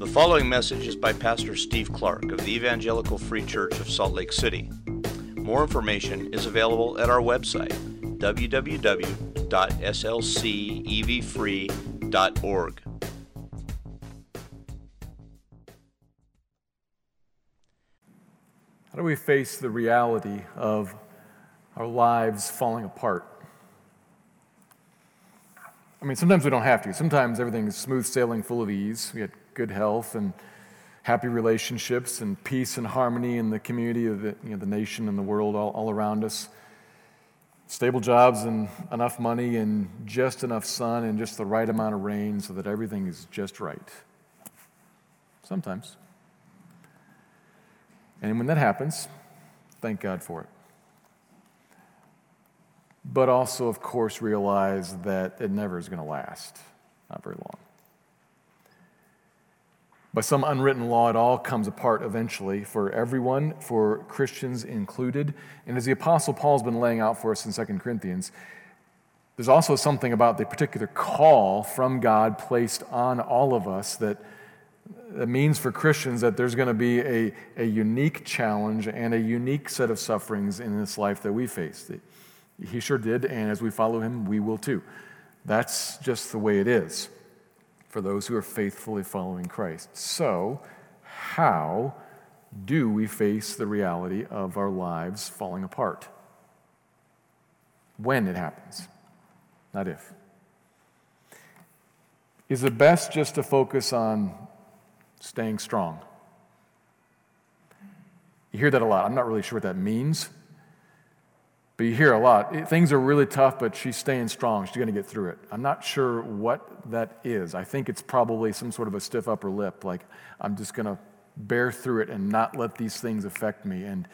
The following message is by Pastor Steve Clark of the Evangelical Free Church of Salt Lake City. More information is available at our website, www.slcevfree.org. How do we face the reality of our lives falling apart? I mean, sometimes we don't have to. Sometimes everything is smooth sailing, full of ease. We had good health and happy relationships and peace and harmony in the community of the, you know, the nation and the world all, all around us. Stable jobs and enough money and just enough sun and just the right amount of rain so that everything is just right. Sometimes. And when that happens, thank God for it. But also, of course, realize that it never is going to last, not very long. By some unwritten law, it all comes apart eventually for everyone, for Christians included. And as the Apostle Paul's been laying out for us in 2 Corinthians, there's also something about the particular call from God placed on all of us that, that means for Christians that there's going to be a, a unique challenge and a unique set of sufferings in this life that we face. He sure did, and as we follow him, we will too. That's just the way it is for those who are faithfully following Christ. So, how do we face the reality of our lives falling apart? When it happens, not if. Is it best just to focus on staying strong? You hear that a lot. I'm not really sure what that means. But you hear a lot. Eh, things are really tough, but she's staying strong. She's going to get through it. I'm not sure what that is. I think it's probably some sort of a stiff upper lip, like I'm just going to bear through it and not let these things affect me and,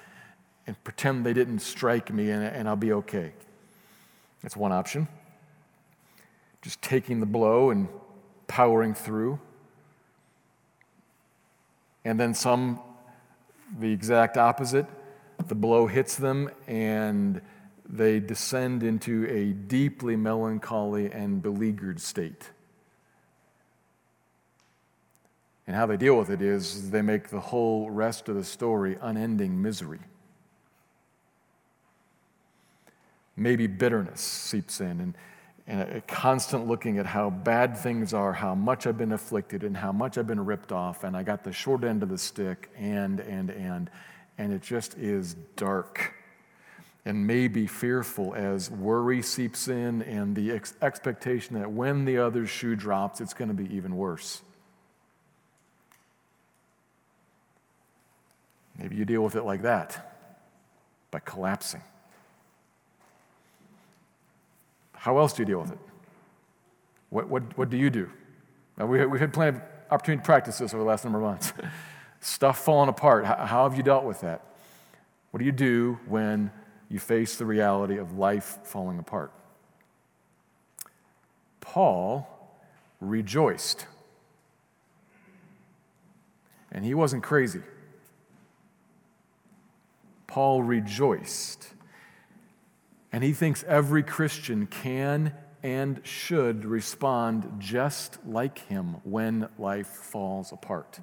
and pretend they didn't strike me and, and I'll be okay. That's one option. Just taking the blow and powering through. And then some, the exact opposite. The blow hits them and they descend into a deeply melancholy and beleaguered state. And how they deal with it is they make the whole rest of the story unending misery. Maybe bitterness seeps in and, and a constant looking at how bad things are, how much I've been afflicted, and how much I've been ripped off, and I got the short end of the stick, and, and, and, and it just is dark and may be fearful as worry seeps in and the ex- expectation that when the other shoe drops, it's going to be even worse. Maybe you deal with it like that by collapsing. How else do you deal with it? What, what, what do you do? Now, we, we had plenty of opportunity to practice this over the last number of months. Stuff falling apart. How, how have you dealt with that? What do you do when you face the reality of life falling apart. Paul rejoiced. And he wasn't crazy. Paul rejoiced. And he thinks every Christian can and should respond just like him when life falls apart.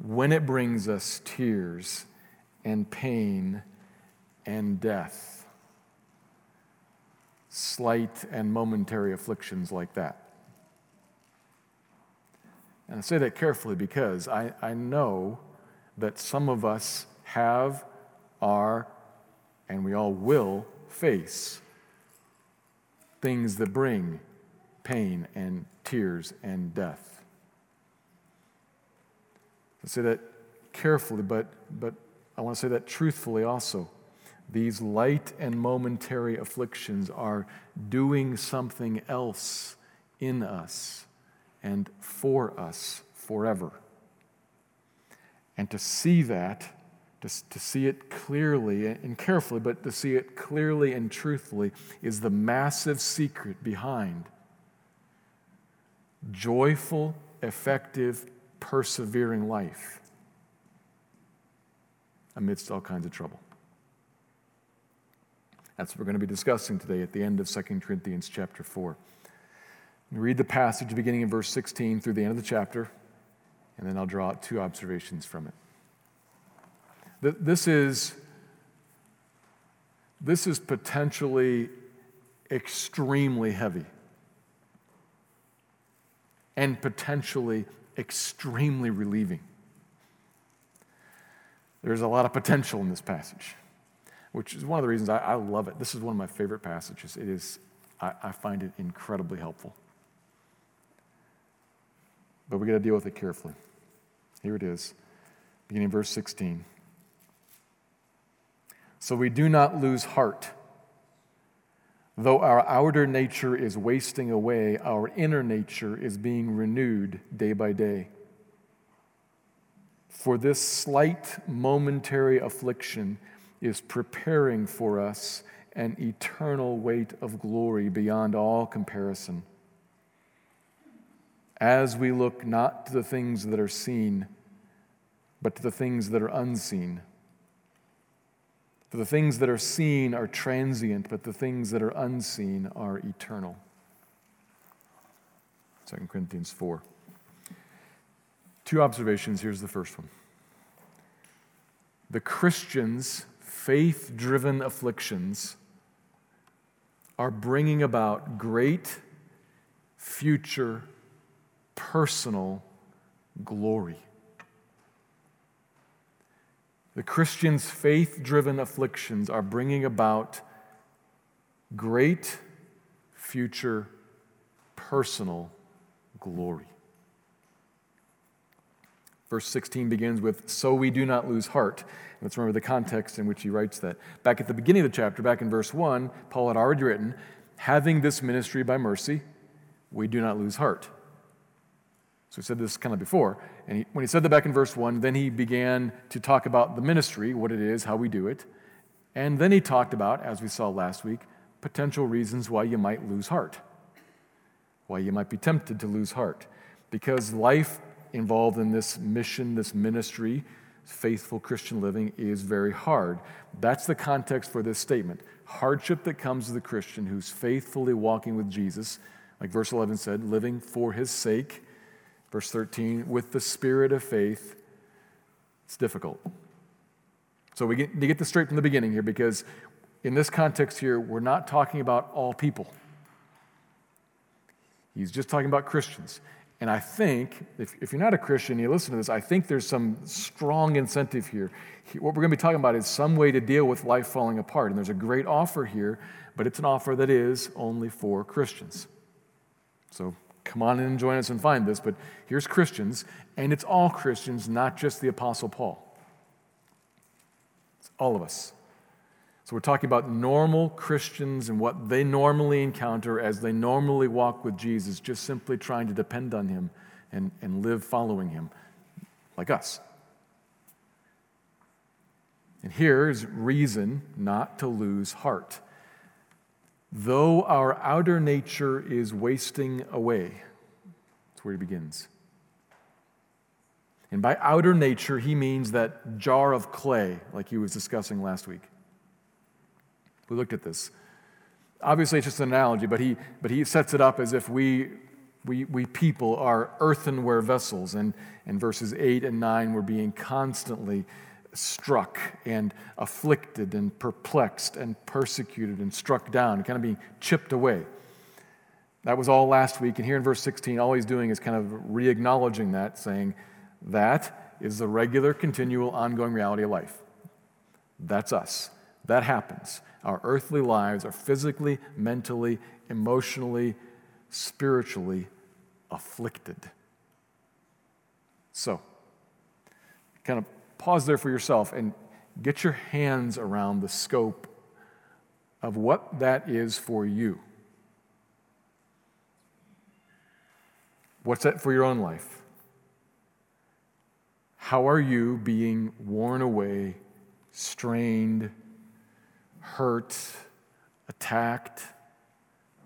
When it brings us tears and pain and death, slight and momentary afflictions like that. And I say that carefully because I, I know that some of us have, are, and we all will face things that bring pain and tears and death. I say that carefully, but, but I want to say that truthfully also. These light and momentary afflictions are doing something else in us and for us forever. And to see that, to, to see it clearly and carefully, but to see it clearly and truthfully, is the massive secret behind joyful, effective, persevering life amidst all kinds of trouble. That's what we're going to be discussing today at the end of 2 Corinthians chapter 4. We read the passage beginning in verse 16 through the end of the chapter. and then I'll draw out two observations from it. This is, this is potentially extremely heavy and potentially extremely relieving. There's a lot of potential in this passage, which is one of the reasons I, I love it. This is one of my favorite passages. It is, I, I find it incredibly helpful. But we got to deal with it carefully. Here it is, beginning verse 16. So we do not lose heart. Though our outer nature is wasting away, our inner nature is being renewed day by day. For this slight momentary affliction is preparing for us an eternal weight of glory beyond all comparison. As we look not to the things that are seen, but to the things that are unseen. For the things that are seen are transient, but the things that are unseen are eternal. 2 Corinthians 4. Two observations. Here's the first one. The Christian's faith driven afflictions are bringing about great future personal glory. The Christian's faith driven afflictions are bringing about great future personal glory. Verse 16 begins with, So we do not lose heart. Let's remember the context in which he writes that. Back at the beginning of the chapter, back in verse 1, Paul had already written, Having this ministry by mercy, we do not lose heart. So he said this kind of before. And he, when he said that back in verse 1, then he began to talk about the ministry, what it is, how we do it. And then he talked about, as we saw last week, potential reasons why you might lose heart, why you might be tempted to lose heart. Because life involved in this mission, this ministry, faithful Christian living is very hard. That's the context for this statement. Hardship that comes to the Christian who's faithfully walking with Jesus, like verse 11 said, living for his sake Verse 13, with the spirit of faith, it's difficult. So we get, to get this straight from the beginning here because in this context here, we're not talking about all people. He's just talking about Christians. And I think, if, if you're not a Christian, you listen to this, I think there's some strong incentive here. What we're going to be talking about is some way to deal with life falling apart. And there's a great offer here, but it's an offer that is only for Christians. So come on in and join us and find this, but here's Christians, and it's all Christians, not just the Apostle Paul. It's all of us. So we're talking about normal Christians and what they normally encounter as they normally walk with Jesus, just simply trying to depend on Him and, and live following Him, like us. And here's reason not to lose heart. Though our outer nature is wasting away, that's where he begins. And by outer nature, he means that jar of clay, like he was discussing last week. We looked at this. Obviously, it's just an analogy, but he, but he sets it up as if we, we, we people are earthenware vessels. And in verses 8 and 9, we're being constantly struck and afflicted and perplexed and persecuted and struck down, kind of being chipped away. That was all last week. And here in verse 16, all he's doing is kind of re acknowledging that, saying, That is the regular, continual, ongoing reality of life. That's us. That happens. Our earthly lives are physically, mentally, emotionally, spiritually afflicted. So, kind of pause there for yourself and get your hands around the scope of what that is for you. What's that for your own life? How are you being worn away, strained, hurt, attacked,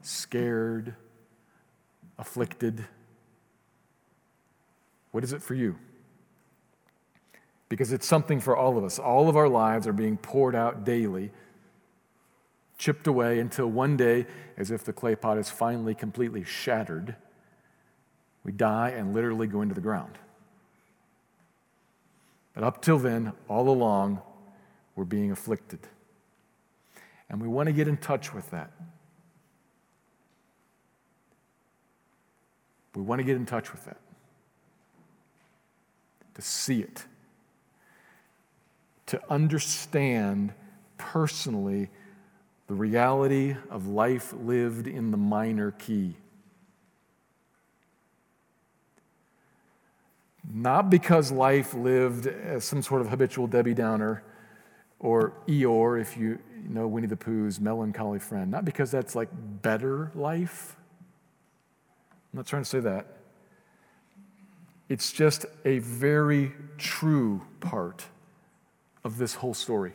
scared, afflicted? What is it for you? because it's something for all of us. All of our lives are being poured out daily, chipped away until one day, as if the clay pot is finally completely shattered, we die and literally go into the ground. But up till then, all along, we're being afflicted. And we want to get in touch with that. We want to get in touch with that, to see it, to understand personally the reality of life lived in the minor key. Not because life lived as some sort of habitual Debbie Downer or Eeyore, if you know Winnie the Pooh's melancholy friend. Not because that's like better life. I'm not trying to say that. It's just a very true part of this whole story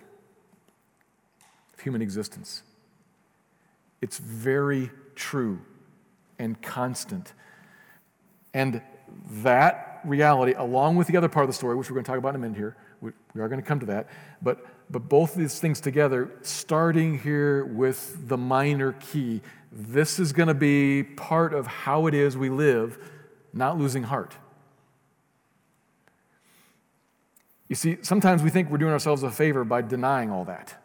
of human existence. It's very true and constant. And that reality, along with the other part of the story, which we're going to talk about in a minute here, we are going to come to that, but, but both of these things together, starting here with the minor key, this is going to be part of how it is we live, not losing heart. You see, sometimes we think we're doing ourselves a favor by denying all that.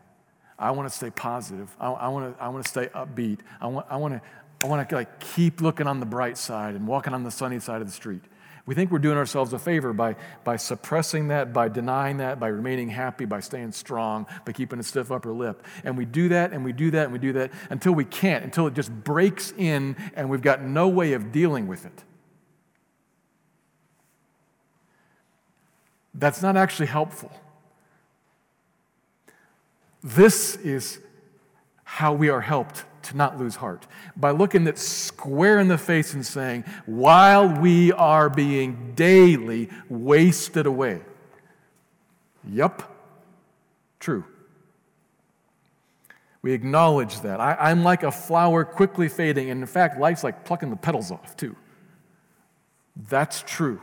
I want to stay positive. I, I, want to, I want to stay upbeat. I want, I want to, I want to like keep looking on the bright side and walking on the sunny side of the street. We think we're doing ourselves a favor by, by suppressing that, by denying that, by remaining happy, by staying strong, by keeping a stiff upper lip. And we do that and we do that and we do that until we can't, until it just breaks in and we've got no way of dealing with it. That's not actually helpful. This is how we are helped to not lose heart by looking it square in the face and saying, while we are being daily wasted away. Yup, true. We acknowledge that. I, am like a flower quickly fading, and in fact, life's like plucking the petals off, too. That's true.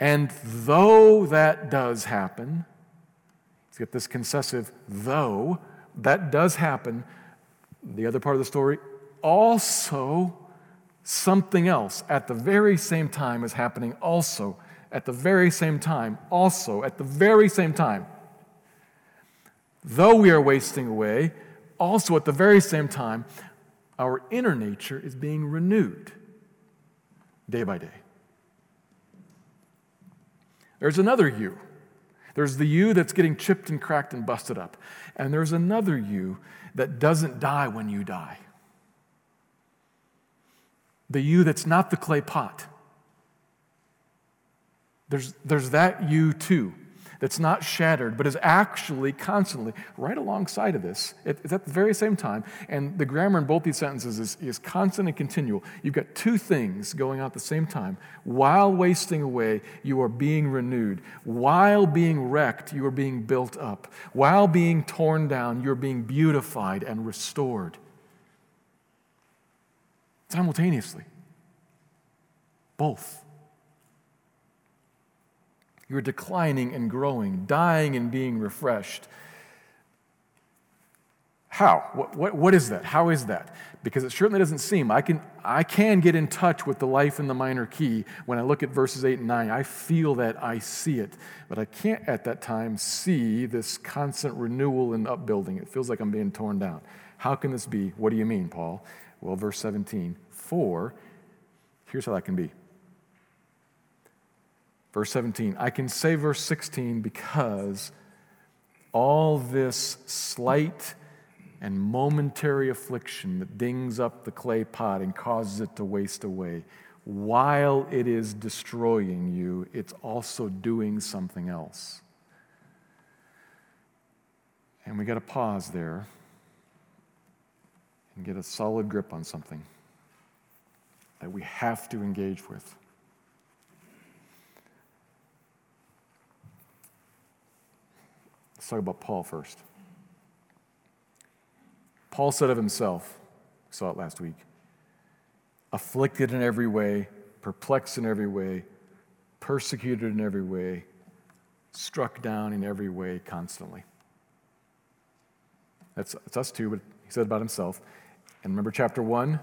And though that does happen, let's get this concessive though, that does happen. The other part of the story, also something else at the very same time is happening, also at the very same time, also at the very same time. Though we are wasting away, also at the very same time, our inner nature is being renewed day by day. There's another you there's the you that's getting chipped and cracked and busted up. And there's another you that doesn't die when you die. The you that's not the clay pot. There's, there's that you too that's not shattered, but is actually constantly right alongside of this. It's at the very same time. And the grammar in both these sentences is, is constant and continual. You've got two things going on at the same time. While wasting away, you are being renewed. While being wrecked, you are being built up. While being torn down, you're being beautified and restored. Simultaneously. Both. You're declining and growing, dying and being refreshed. How? What, what, what is that? How is that? Because it certainly doesn't seem. I can, I can get in touch with the life in the minor key when I look at verses 8 and 9. I feel that, I see it. But I can't at that time see this constant renewal and upbuilding. It feels like I'm being torn down. How can this be? What do you mean, Paul? Well, verse 17. For, here's how that can be Verse 17. I can say verse 16 because all this slight and momentary affliction that dings up the clay pot and causes it to waste away, while it is destroying you, it's also doing something else. And we got to pause there and get a solid grip on something that we have to engage with. Let's talk about Paul first. Paul said of himself, we saw it last week, afflicted in every way, perplexed in every way, persecuted in every way, struck down in every way constantly. That's, that's us too, but he said about himself. And remember chapter one?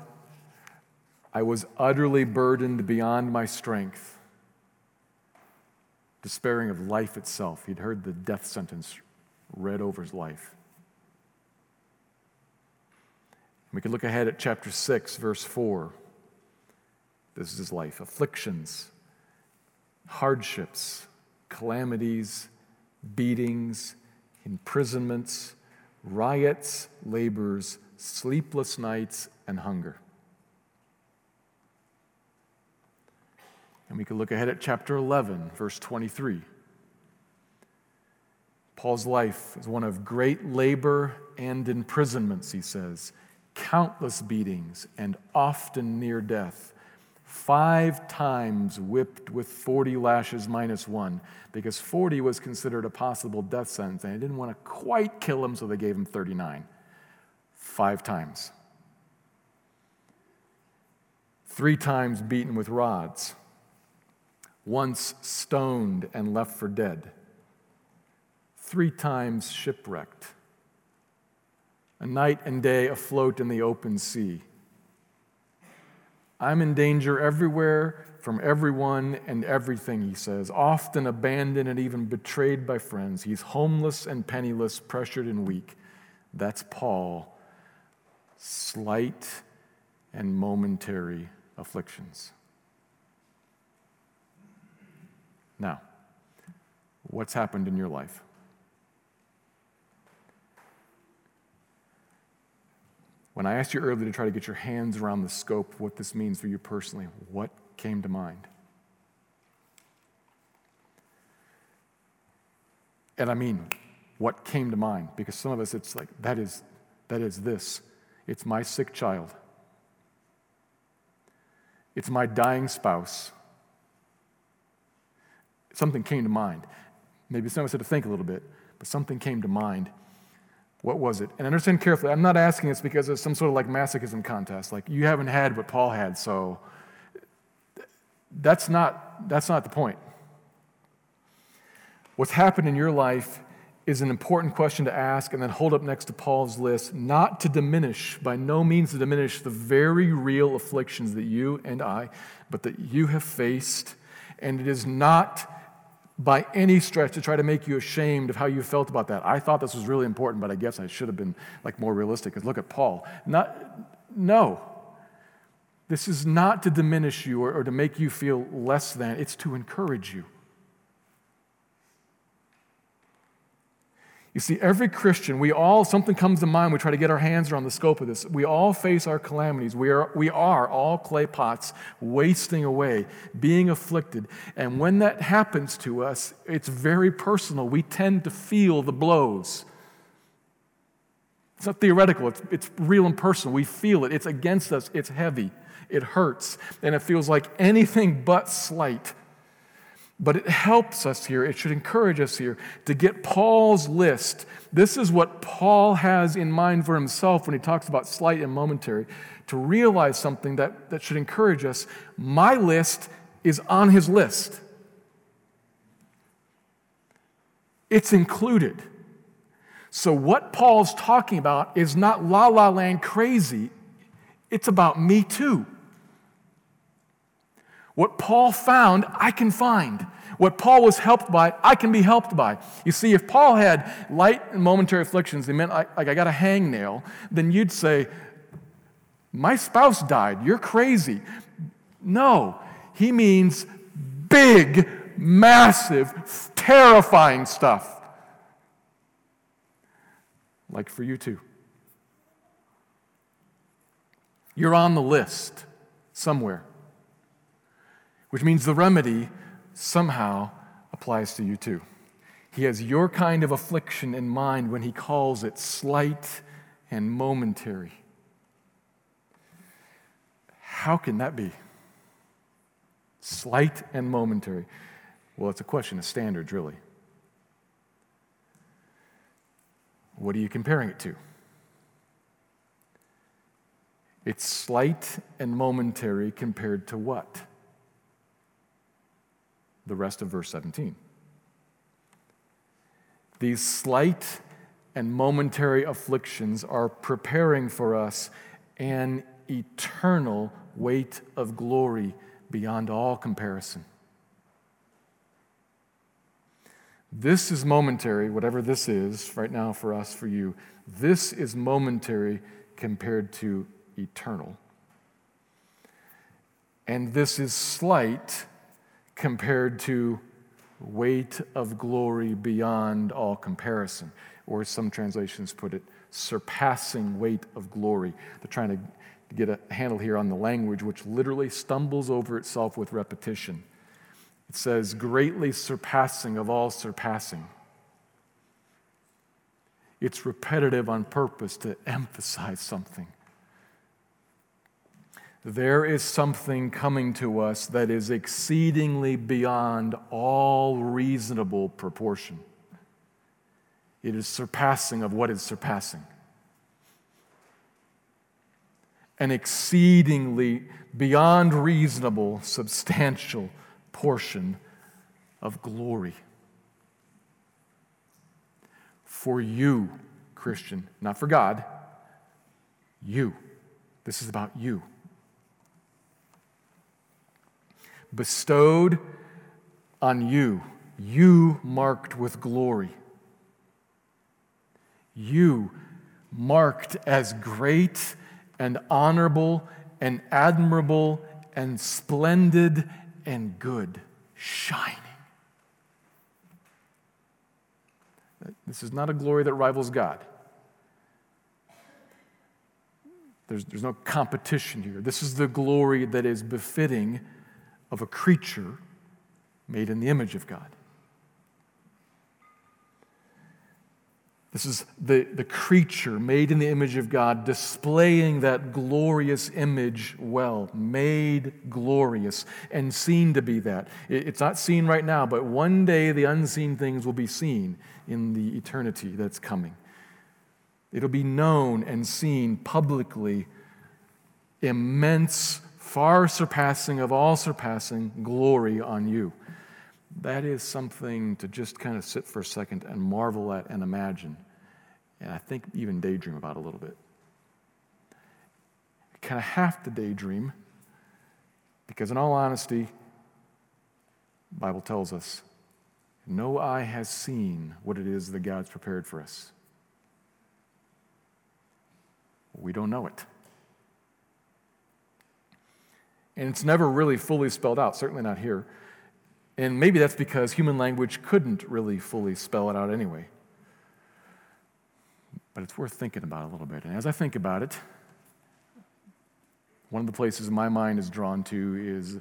I was utterly burdened beyond my strength despairing of life itself. He'd heard the death sentence read over his life. We can look ahead at chapter 6, verse 4. This is his life afflictions, hardships, calamities, beatings, imprisonments, riots, labors, sleepless nights, and hunger. And we can look ahead at chapter 11, verse 23. Paul's life is one of great labor and imprisonments, he says, countless beatings, and often near death. Five times whipped with 40 lashes minus one, because 40 was considered a possible death sentence, and they didn't want to quite kill him, so they gave him 39. Five times. Three times beaten with rods. Once stoned and left for dead. Three times shipwrecked a night and day afloat in the open sea. I'm in danger everywhere from everyone and everything, he says, often abandoned and even betrayed by friends. He's homeless and penniless, pressured and weak. That's Paul. Slight and momentary afflictions. Now, what's happened in your life? When I asked you earlier to try to get your hands around the scope of what this means for you personally, what came to mind? And I mean, what came to mind? Because some of us, it's like, that is, that is this. It's my sick child. It's my dying spouse. Something came to mind. Maybe some of us had to think a little bit, but something came to mind. What was it? And understand carefully, I'm not asking this because it's some sort of like masochism contest. Like, you haven't had what Paul had, so that's not, that's not the point. What's happened in your life is an important question to ask and then hold up next to Paul's list, not to diminish, by no means to diminish the very real afflictions that you and I, but that you have faced. And it is not by any stretch to try to make you ashamed of how you felt about that. I thought this was really important, but I guess I should have been like more realistic. Because look at Paul. Not, no. This is not to diminish you or, or to make you feel less than. It's to encourage you. You see, every Christian, we all, something comes to mind, we try to get our hands around the scope of this. We all face our calamities. We are, we are all clay pots, wasting away, being afflicted. And when that happens to us, it's very personal. We tend to feel the blows. It's not theoretical, it's, it's real and personal. We feel it. It's against us, it's heavy, it hurts, and it feels like anything but slight. But it helps us here, it should encourage us here to get Paul's list. This is what Paul has in mind for himself when he talks about slight and momentary, to realize something that, that should encourage us. My list is on his list, it's included. So, what Paul's talking about is not la la land crazy, it's about me too. What Paul found, I can find. What Paul was helped by, I can be helped by. You see, if Paul had light and momentary afflictions, they meant like, like I got a hangnail, then you'd say, My spouse died. You're crazy. No, he means big, massive, terrifying stuff. Like for you too. You're on the list somewhere which means the remedy somehow applies to you too. He has your kind of affliction in mind when he calls it slight and momentary. How can that be? Slight and momentary. Well, it's a question of standards, really. What are you comparing it to? It's slight and momentary compared to what? The rest of verse 17. These slight and momentary afflictions are preparing for us an eternal weight of glory beyond all comparison. This is momentary, whatever this is right now for us, for you. This is momentary compared to eternal. And this is slight compared to weight of glory beyond all comparison. Or some translations put it, surpassing weight of glory. They're trying to get a handle here on the language, which literally stumbles over itself with repetition. It says, greatly surpassing of all surpassing. It's repetitive on purpose to emphasize something. There is something coming to us that is exceedingly beyond all reasonable proportion. It is surpassing of what is surpassing. An exceedingly beyond reasonable, substantial portion of glory. For you, Christian, not for God, you. This is about you. Bestowed on you, you marked with glory. You marked as great and honorable and admirable and splendid and good, shining. This is not a glory that rivals God. There's, there's no competition here. This is the glory that is befitting of a creature made in the image of God. This is the, the creature made in the image of God, displaying that glorious image well, made glorious and seen to be that. It's not seen right now, but one day the unseen things will be seen in the eternity that's coming. It'll be known and seen publicly, immense, far surpassing of all surpassing glory on you that is something to just kind of sit for a second and marvel at and imagine. And I think even daydream about a little bit. Kind of have to daydream because, in all honesty, Bible tells us no eye has seen what it is that God's prepared for us. We don't know it. And it's never really fully spelled out, certainly not here. And maybe that's because human language couldn't really fully spell it out anyway. But it's worth thinking about a little bit. And as I think about it, one of the places my mind is drawn to is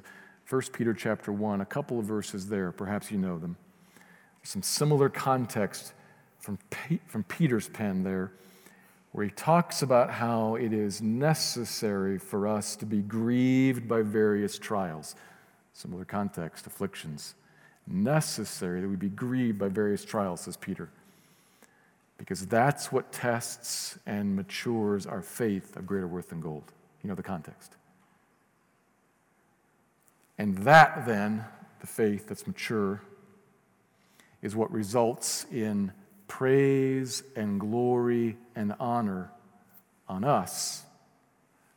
1 Peter chapter 1, a couple of verses there. Perhaps you know them. Some similar context from, from Peter's pen there, where he talks about how it is necessary for us to be grieved by various trials similar context, afflictions. Necessary that we be grieved by various trials, says Peter. Because that's what tests and matures our faith of greater worth than gold. You know the context. And that then, the faith that's mature, is what results in praise and glory and honor on us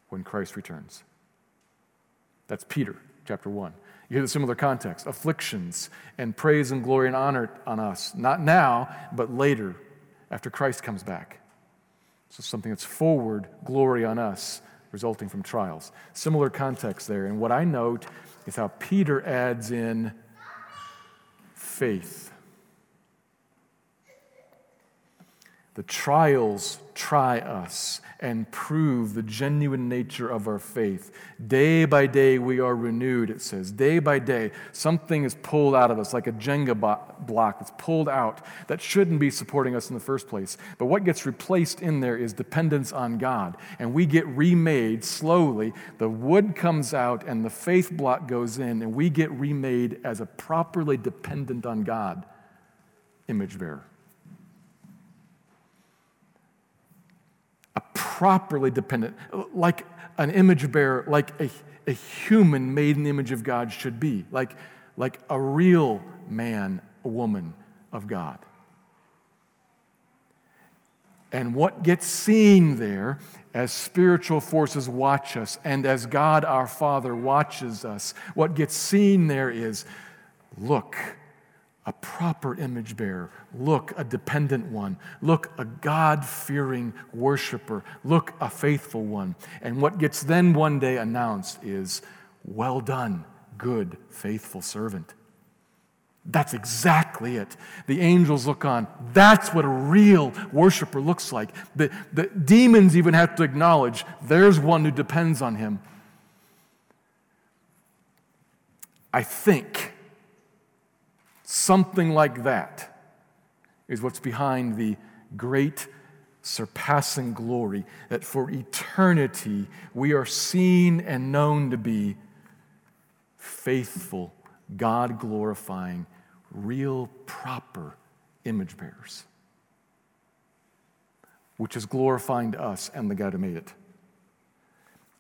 when Christ returns. That's Peter, chapter 1. You hear the similar context afflictions and praise and glory and honor on us, not now, but later after Christ comes back. So, something that's forward glory on us resulting from trials. Similar context there. And what I note is how Peter adds in faith. The trials try us and prove the genuine nature of our faith. Day by day, we are renewed, it says. Day by day, something is pulled out of us, like a Jenga block that's pulled out that shouldn't be supporting us in the first place. But what gets replaced in there is dependence on God. And we get remade slowly. The wood comes out, and the faith block goes in, and we get remade as a properly dependent on God image bearer. Properly dependent, like an image bearer, like a, a human made in the image of God should be, like, like a real man, a woman of God. And what gets seen there as spiritual forces watch us and as God our Father watches us, what gets seen there is look, a proper image bearer. Look, a dependent one. Look, a God fearing worshiper. Look, a faithful one. And what gets then one day announced is, Well done, good, faithful servant. That's exactly it. The angels look on. That's what a real worshiper looks like. The, the demons even have to acknowledge there's one who depends on him. I think something like that is what's behind the great surpassing glory that for eternity we are seen and known to be faithful, God glorifying, real, proper image bearers, which is glorifying to us and the God who made it.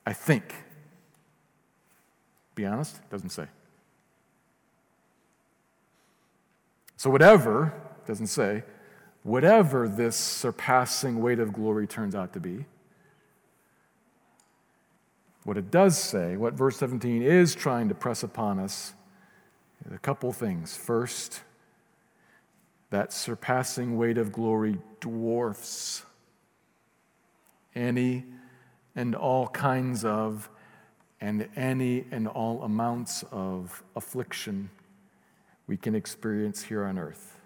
I think. Be honest, doesn't say. So, whatever, doesn't say, whatever this surpassing weight of glory turns out to be, what it does say, what verse 17 is trying to press upon us, is a couple things. First, that surpassing weight of glory dwarfs any and all kinds of and any and all amounts of affliction we can experience here on earth.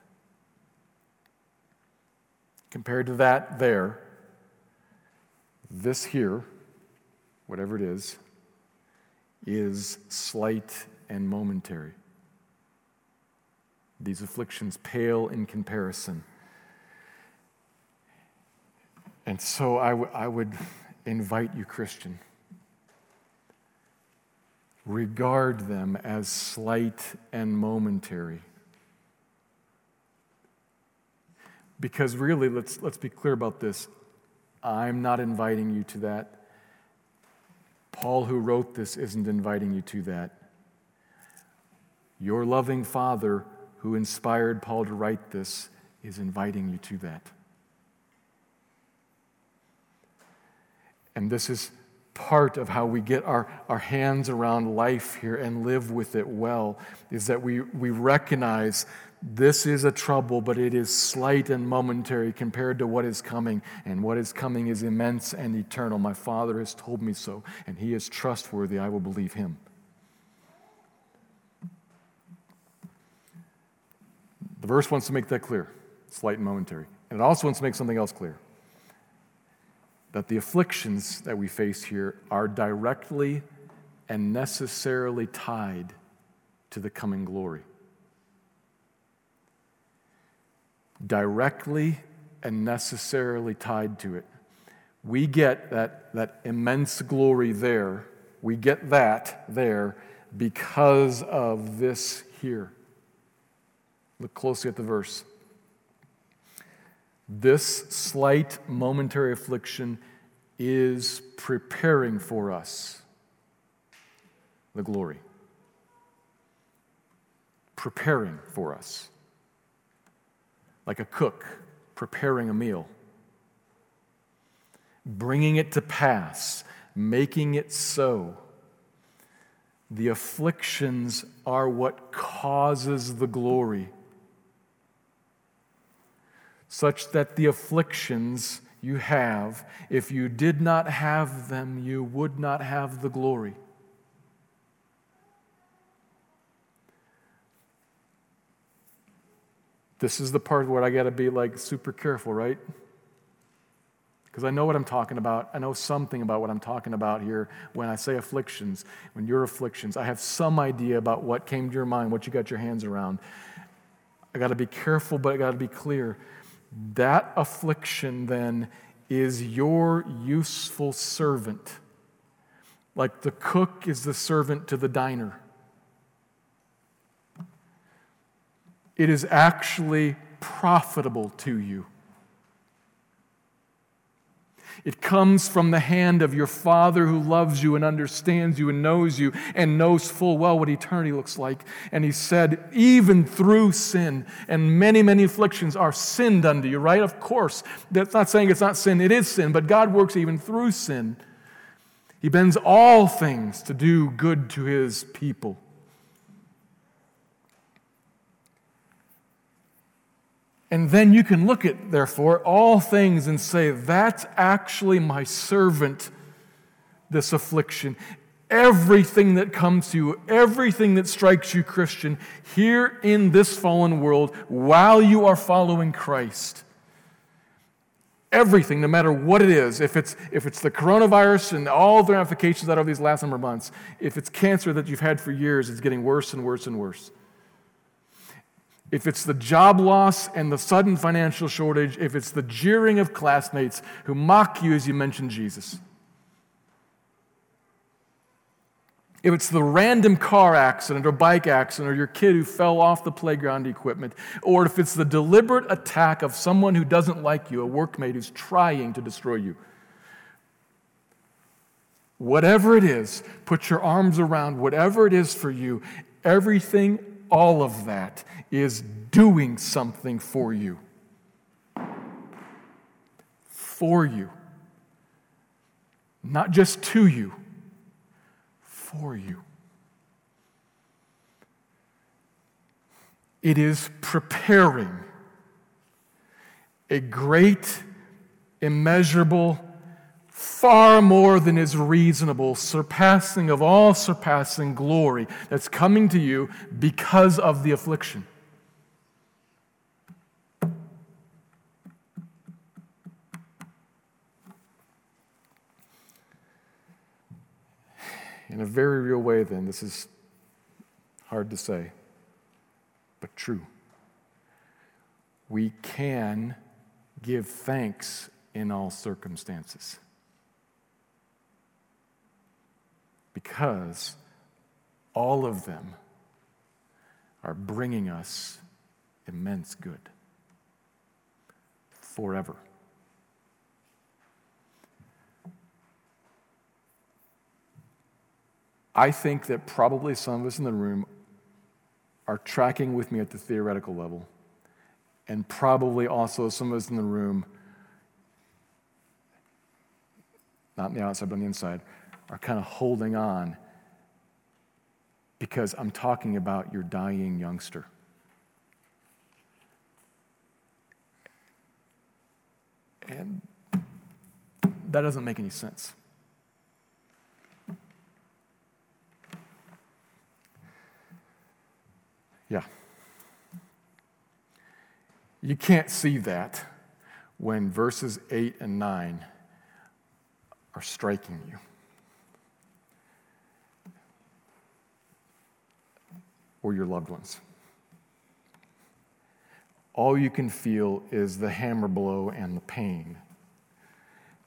Compared to that, there, this here, whatever it is, is slight and momentary. These afflictions pale in comparison. And so I, w- I would invite you, Christian regard them as slight and momentary. Because really, let's, let's be clear about this. I'm not inviting you to that. Paul, who wrote this, isn't inviting you to that. Your loving Father, who inspired Paul to write this, is inviting you to that. And this is part of how we get our, our hands around life here and live with it well is that we, we recognize this is a trouble, but it is slight and momentary compared to what is coming. And what is coming is immense and eternal. My Father has told me so, and He is trustworthy. I will believe Him. The verse wants to make that clear slight and momentary. And it also wants to make something else clear that the afflictions that we face here are directly and necessarily tied to the coming glory. Directly and necessarily tied to it. We get that, that immense glory there. We get that there because of this here. Look closely at the verse. This slight momentary affliction is preparing for us the glory. Preparing for us. Like a cook preparing a meal. Bringing it to pass, making it so. The afflictions are what causes the glory such that the afflictions you have, if you did not have them, you would not have the glory. This is the part where I got to be like super careful, right? Because I know what I'm talking about. I know something about what I'm talking about here when I say afflictions, when your afflictions. I have some idea about what came to your mind, what you got your hands around. I got to be careful, but I got to be clear. That affliction then is your useful servant, like the cook is the servant to the diner. It is actually profitable to you. It comes from the hand of your Father who loves you and understands you and knows you and knows full well what eternity looks like. And He said, even through sin and many, many afflictions are sinned unto you, right? Of course. That's not saying it's not sin, it is sin, but God works even through sin. He bends all things to do good to His people. And then you can look at, therefore, all things and say, that's actually my servant, this affliction. Everything that comes to you, everything that strikes you, Christian, here in this fallen world, while you are following Christ, everything, no matter what it is, if it's, if it's the coronavirus and all the ramifications out of these last number of months, if it's cancer that you've had for years, it's getting worse and worse and worse. If it's the job loss and the sudden financial shortage, if it's the jeering of classmates who mock you as you mention Jesus, if it's the random car accident or bike accident or your kid who fell off the playground equipment, or if it's the deliberate attack of someone who doesn't like you, a workmate who's trying to destroy you, whatever it is, put your arms around whatever it is for you. Everything, all of that is doing something for you. For you. Not just to you for you. It is preparing a great, immeasurable, far more than is reasonable, surpassing of all surpassing glory that's coming to you because of the affliction. In a very real way, then, this is hard to say, but true. We can give thanks in all circumstances because all of them are bringing us immense good forever. I think that probably some of us in the room are tracking with me at the theoretical level. And probably also some of us in the room, not on the outside, but on the inside, are kind of holding on because I'm talking about your dying youngster. And that doesn't make any sense. Yeah. You can't see that when verses 8 and 9 are striking you. Or your loved ones. All you can feel is the hammer blow and the pain.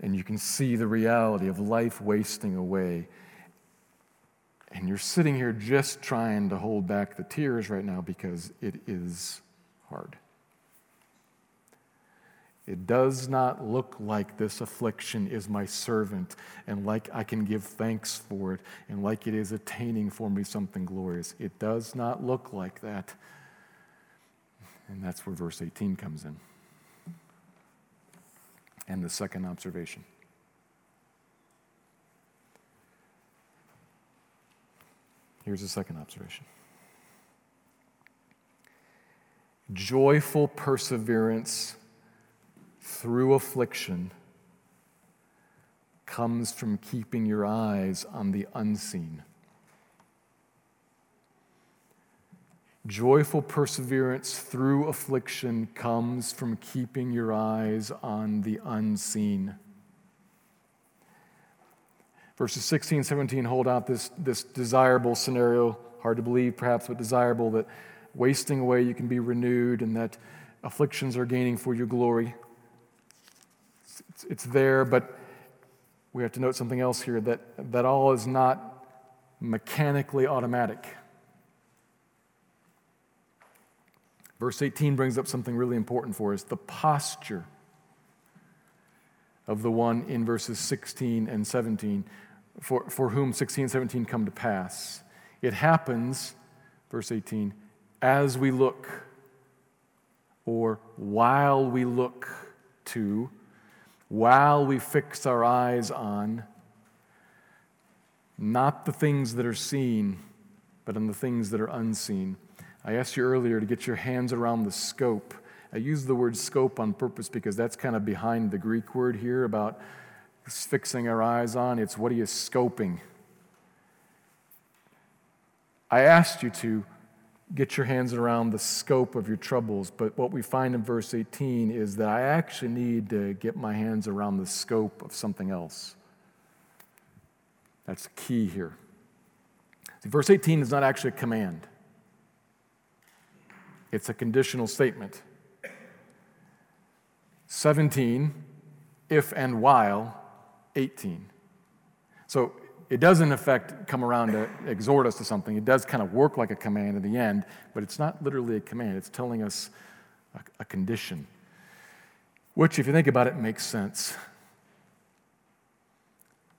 And you can see the reality of life wasting away and you're sitting here just trying to hold back the tears right now because it is hard. It does not look like this affliction is my servant and like I can give thanks for it and like it is attaining for me something glorious. It does not look like that. And that's where verse 18 comes in. And the second observation. Here's the second observation joyful perseverance through affliction comes from keeping your eyes on the unseen. Joyful perseverance through affliction comes from keeping your eyes on the unseen. Verses 16 and 17 hold out this, this desirable scenario, hard to believe perhaps, but desirable that wasting away you can be renewed and that afflictions are gaining for your glory. It's, it's there, but we have to note something else here that, that all is not mechanically automatic. Verse 18 brings up something really important for us the posture of the one in verses 16 and 17 for, for whom 16 and 17 come to pass. It happens, verse 18, as we look, or while we look to, while we fix our eyes on, not the things that are seen, but on the things that are unseen. I asked you earlier to get your hands around the scope I use the word scope on purpose because that's kind of behind the Greek word here about fixing our eyes on. It's what are you scoping? I asked you to get your hands around the scope of your troubles, but what we find in verse 18 is that I actually need to get my hands around the scope of something else. That's key here. See, verse 18 is not actually a command, it's a conditional statement. 17, if and while 18. So it does, in effect, come around to exhort us to something. It does kind of work like a command in the end, but it's not literally a command. It's telling us a, a condition, which, if you think about it, makes sense.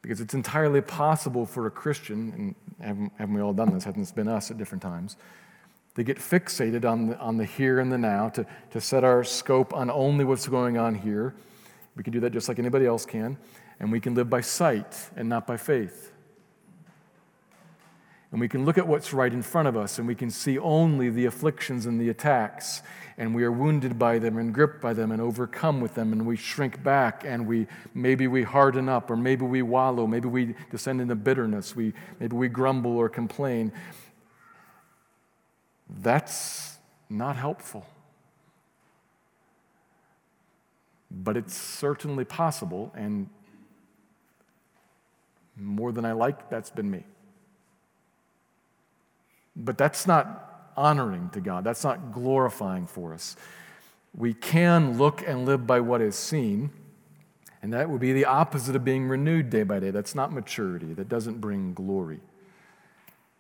Because it's entirely possible for a Christian, and haven't, haven't we all done this? Hasn't it been us at different times? To get fixated on the, on the here and the now, to, to set our scope on only what's going on here. We can do that just like anybody else can. And we can live by sight and not by faith. And we can look at what's right in front of us and we can see only the afflictions and the attacks. And we are wounded by them and gripped by them and overcome with them. And we shrink back and we maybe we harden up or maybe we wallow. Maybe we descend into bitterness. We, maybe we grumble or complain. That's not helpful. But it's certainly possible. And more than I like, that's been me. But that's not honoring to God. That's not glorifying for us. We can look and live by what is seen, and that would be the opposite of being renewed day by day. That's not maturity, that doesn't bring glory.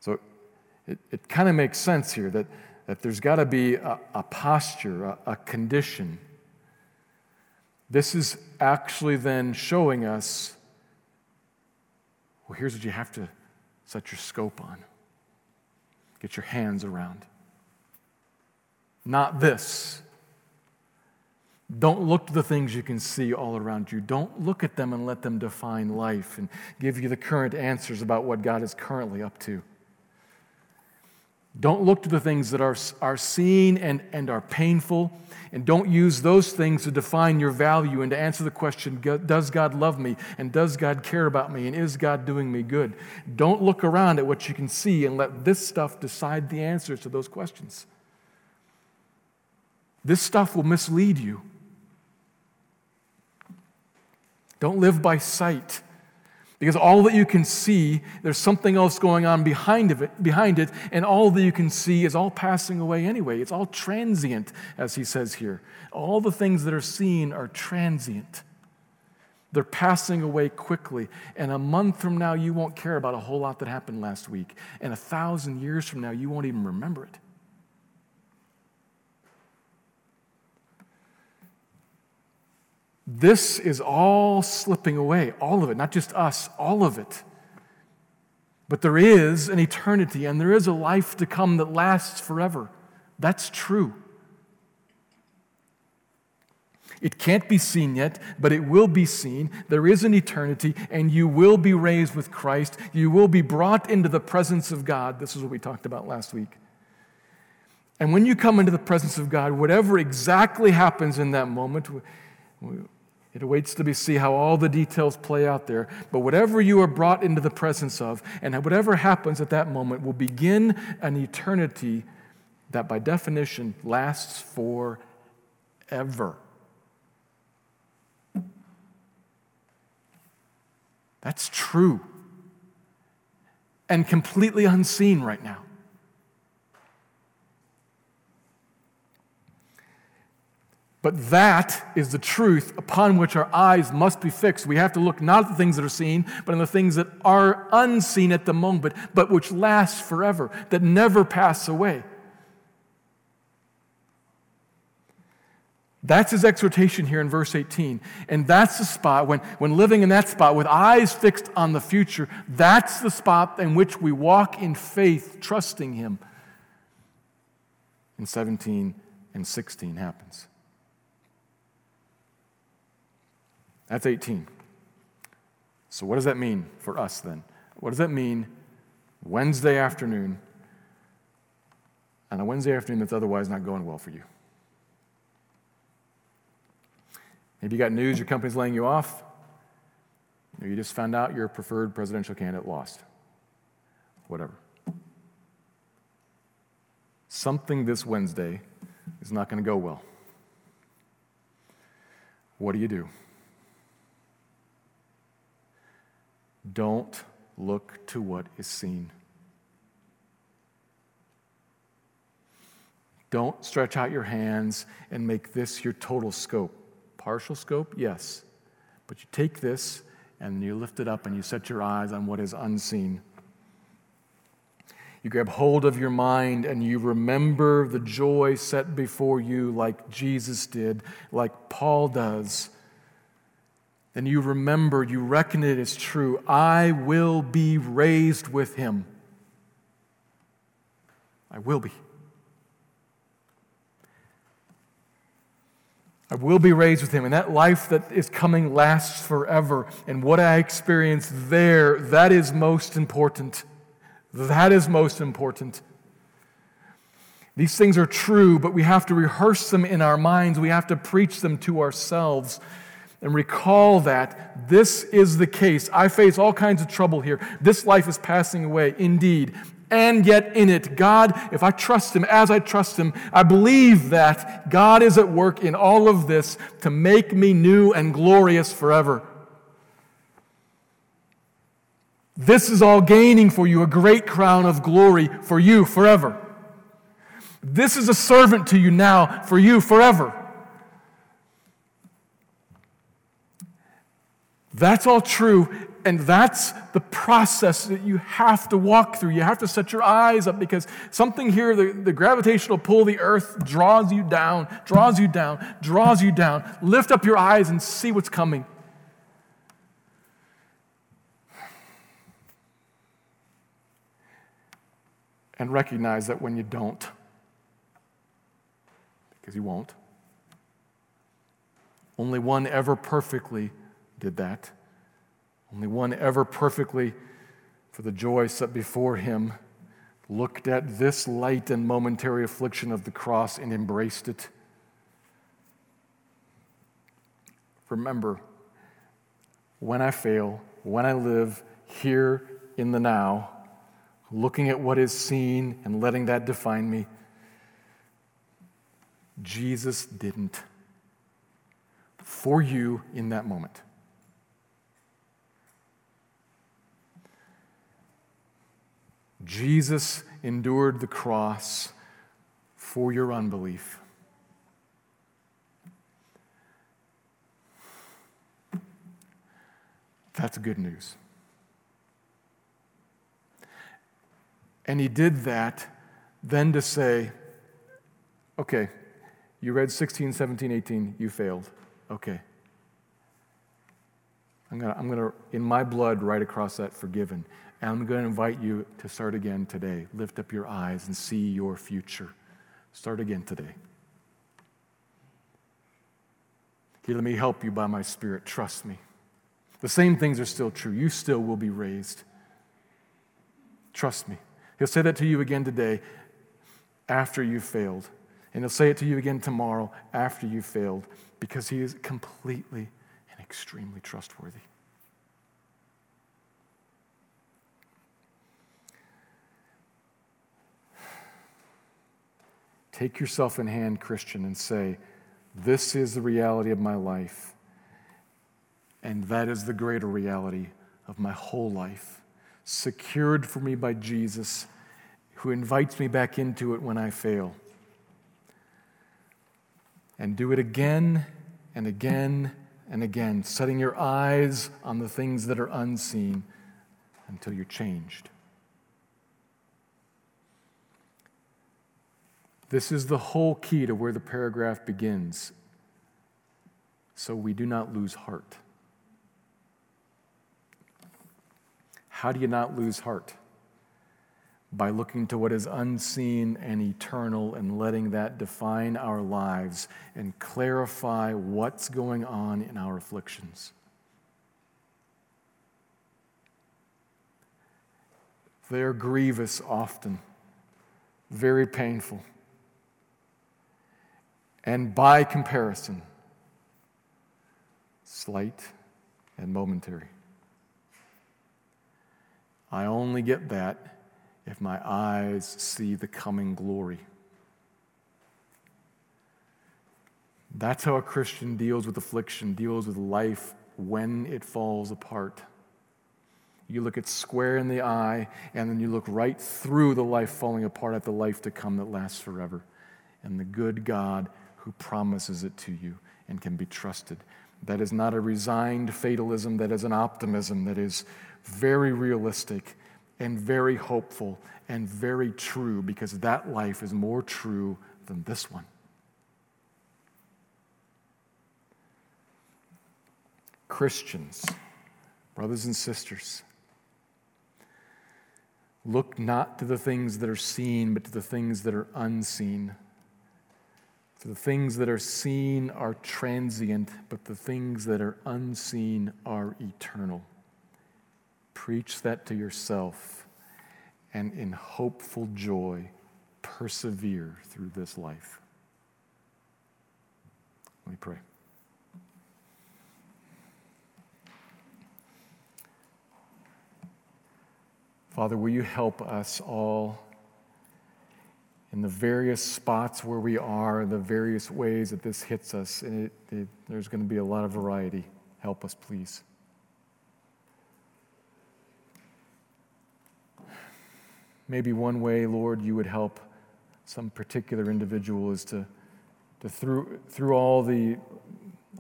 So it, it kind of makes sense here that, that there's got to be a, a posture, a, a condition. This is actually then showing us well, here's what you have to set your scope on get your hands around. Not this. Don't look to the things you can see all around you. Don't look at them and let them define life and give you the current answers about what God is currently up to. Don't look to the things that are, are seen and, and are painful, and don't use those things to define your value and to answer the question Does God love me? And does God care about me? And is God doing me good? Don't look around at what you can see and let this stuff decide the answers to those questions. This stuff will mislead you. Don't live by sight. Because all that you can see, there's something else going on behind, of it, behind it, and all that you can see is all passing away anyway. It's all transient, as he says here. All the things that are seen are transient. They're passing away quickly. And a month from now, you won't care about a whole lot that happened last week. And a thousand years from now, you won't even remember it. This is all slipping away, all of it, not just us, all of it. But there is an eternity and there is a life to come that lasts forever. That's true. It can't be seen yet, but it will be seen. There is an eternity, and you will be raised with Christ. You will be brought into the presence of God. This is what we talked about last week. And when you come into the presence of God, whatever exactly happens in that moment, it awaits to be see how all the details play out there. But whatever you are brought into the presence of, and whatever happens at that moment, will begin an eternity that, by definition, lasts forever. That's true and completely unseen right now. But that is the truth upon which our eyes must be fixed. We have to look not at the things that are seen, but on the things that are unseen at the moment, but which last forever, that never pass away. That's his exhortation here in verse 18. And that's the spot, when, when living in that spot with eyes fixed on the future, that's the spot in which we walk in faith, trusting him. In 17 and 16 happens. That's 18. So, what does that mean for us then? What does that mean Wednesday afternoon, on a Wednesday afternoon that's otherwise not going well for you? Maybe you got news your company's laying you off. You just found out your preferred presidential candidate lost. Whatever. Something this Wednesday is not going to go well. What do you do? Don't look to what is seen. Don't stretch out your hands and make this your total scope. Partial scope, yes. But you take this and you lift it up and you set your eyes on what is unseen. You grab hold of your mind and you remember the joy set before you, like Jesus did, like Paul does. And you remember, you reckon it is true. I will be raised with him. I will be. I will be raised with him. And that life that is coming lasts forever. And what I experience there, that is most important. That is most important. These things are true, but we have to rehearse them in our minds. We have to preach them to ourselves and recall that this is the case. I face all kinds of trouble here. This life is passing away, indeed and yet in it, God, if I trust Him as I trust Him, I believe that God is at work in all of this to make me new and glorious forever. This is all gaining for you a great crown of glory for you forever. This is a servant to you now for you forever. That's all true, and that's the process that you have to walk through. You have to set your eyes up because something here, the, the gravitational pull of the earth draws you down, draws you down, draws you down. Lift up your eyes and see what's coming. And recognize that when you don't, because you won't, only one ever perfectly did that. Only one ever perfectly, for the joy set before him, looked at this light and momentary affliction of the cross and embraced it. Remember, when I fail, when I live here in the now, looking at what is seen and letting that define me, Jesus didn't for you in that moment. Jesus endured the cross for your unbelief. That's good news. And he did that then to say, okay, you read 16, 17, 18, you failed. Okay. I'm going to, I'm gonna in my blood, write across that forgiven. And I'm going to invite you to start again today. Lift up your eyes and see your future. Start again today. Here, let me help you by my Spirit. Trust me. The same things are still true. You still will be raised. Trust me. He'll say that to you again today after you've failed. And he'll say it to you again tomorrow after you've failed because he is completely and extremely trustworthy. Take yourself in hand, Christian, and say, This is the reality of my life. And that is the greater reality of my whole life, secured for me by Jesus, who invites me back into it when I fail. And do it again and again and again, setting your eyes on the things that are unseen until you're changed. This is the whole key to where the paragraph begins. So we do not lose heart. How do you not lose heart? By looking to what is unseen and eternal and letting that define our lives and clarify what's going on in our afflictions. They are grievous often, very painful. And by comparison, slight and momentary. I only get that if my eyes see the coming glory. That's how a Christian deals with affliction, deals with life when it falls apart. You look it square in the eye, and then you look right through the life falling apart at the life to come that lasts forever. And the good God who promises it to you and can be trusted. That is not a resigned fatalism, that is an optimism that is very realistic and very hopeful and very true because that life is more true than this one. Christians, brothers and sisters, look not to the things that are seen, but to the things that are unseen. For the things that are seen are transient, but the things that are unseen are eternal. Preach that to yourself, and in hopeful joy, persevere through this life. Let me pray. Father, will you help us all in the various spots where we are, the various ways that this hits us? And it, it, there's going to be a lot of variety. Help us, please. Maybe one way, Lord, you would help some particular individual is to, to through, through all, the,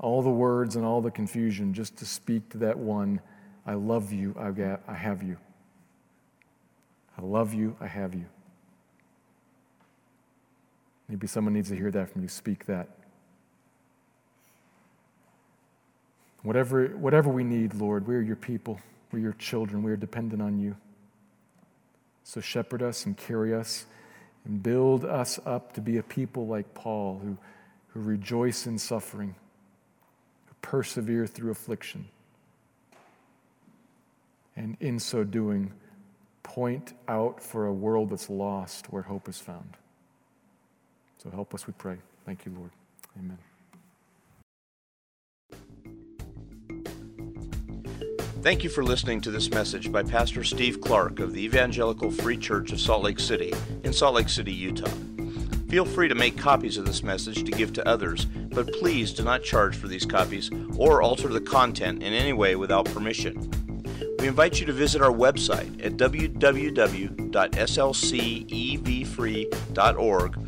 all the words and all the confusion, just to speak to that one, I love you, I, got, I have you. I love you, I have you. Maybe someone needs to hear that from you. Speak that. Whatever, whatever we need, Lord, we are your people. We're your children. We are dependent on you. So shepherd us and carry us and build us up to be a people like Paul who, who rejoice in suffering, who persevere through affliction, and in so doing, point out for a world that's lost where hope is found. So help us, we pray. Thank you, Lord. Amen. Thank you for listening to this message by Pastor Steve Clark of the Evangelical Free Church of Salt Lake City in Salt Lake City, Utah. Feel free to make copies of this message to give to others, but please do not charge for these copies or alter the content in any way without permission. We invite you to visit our website at www.slcevfree.org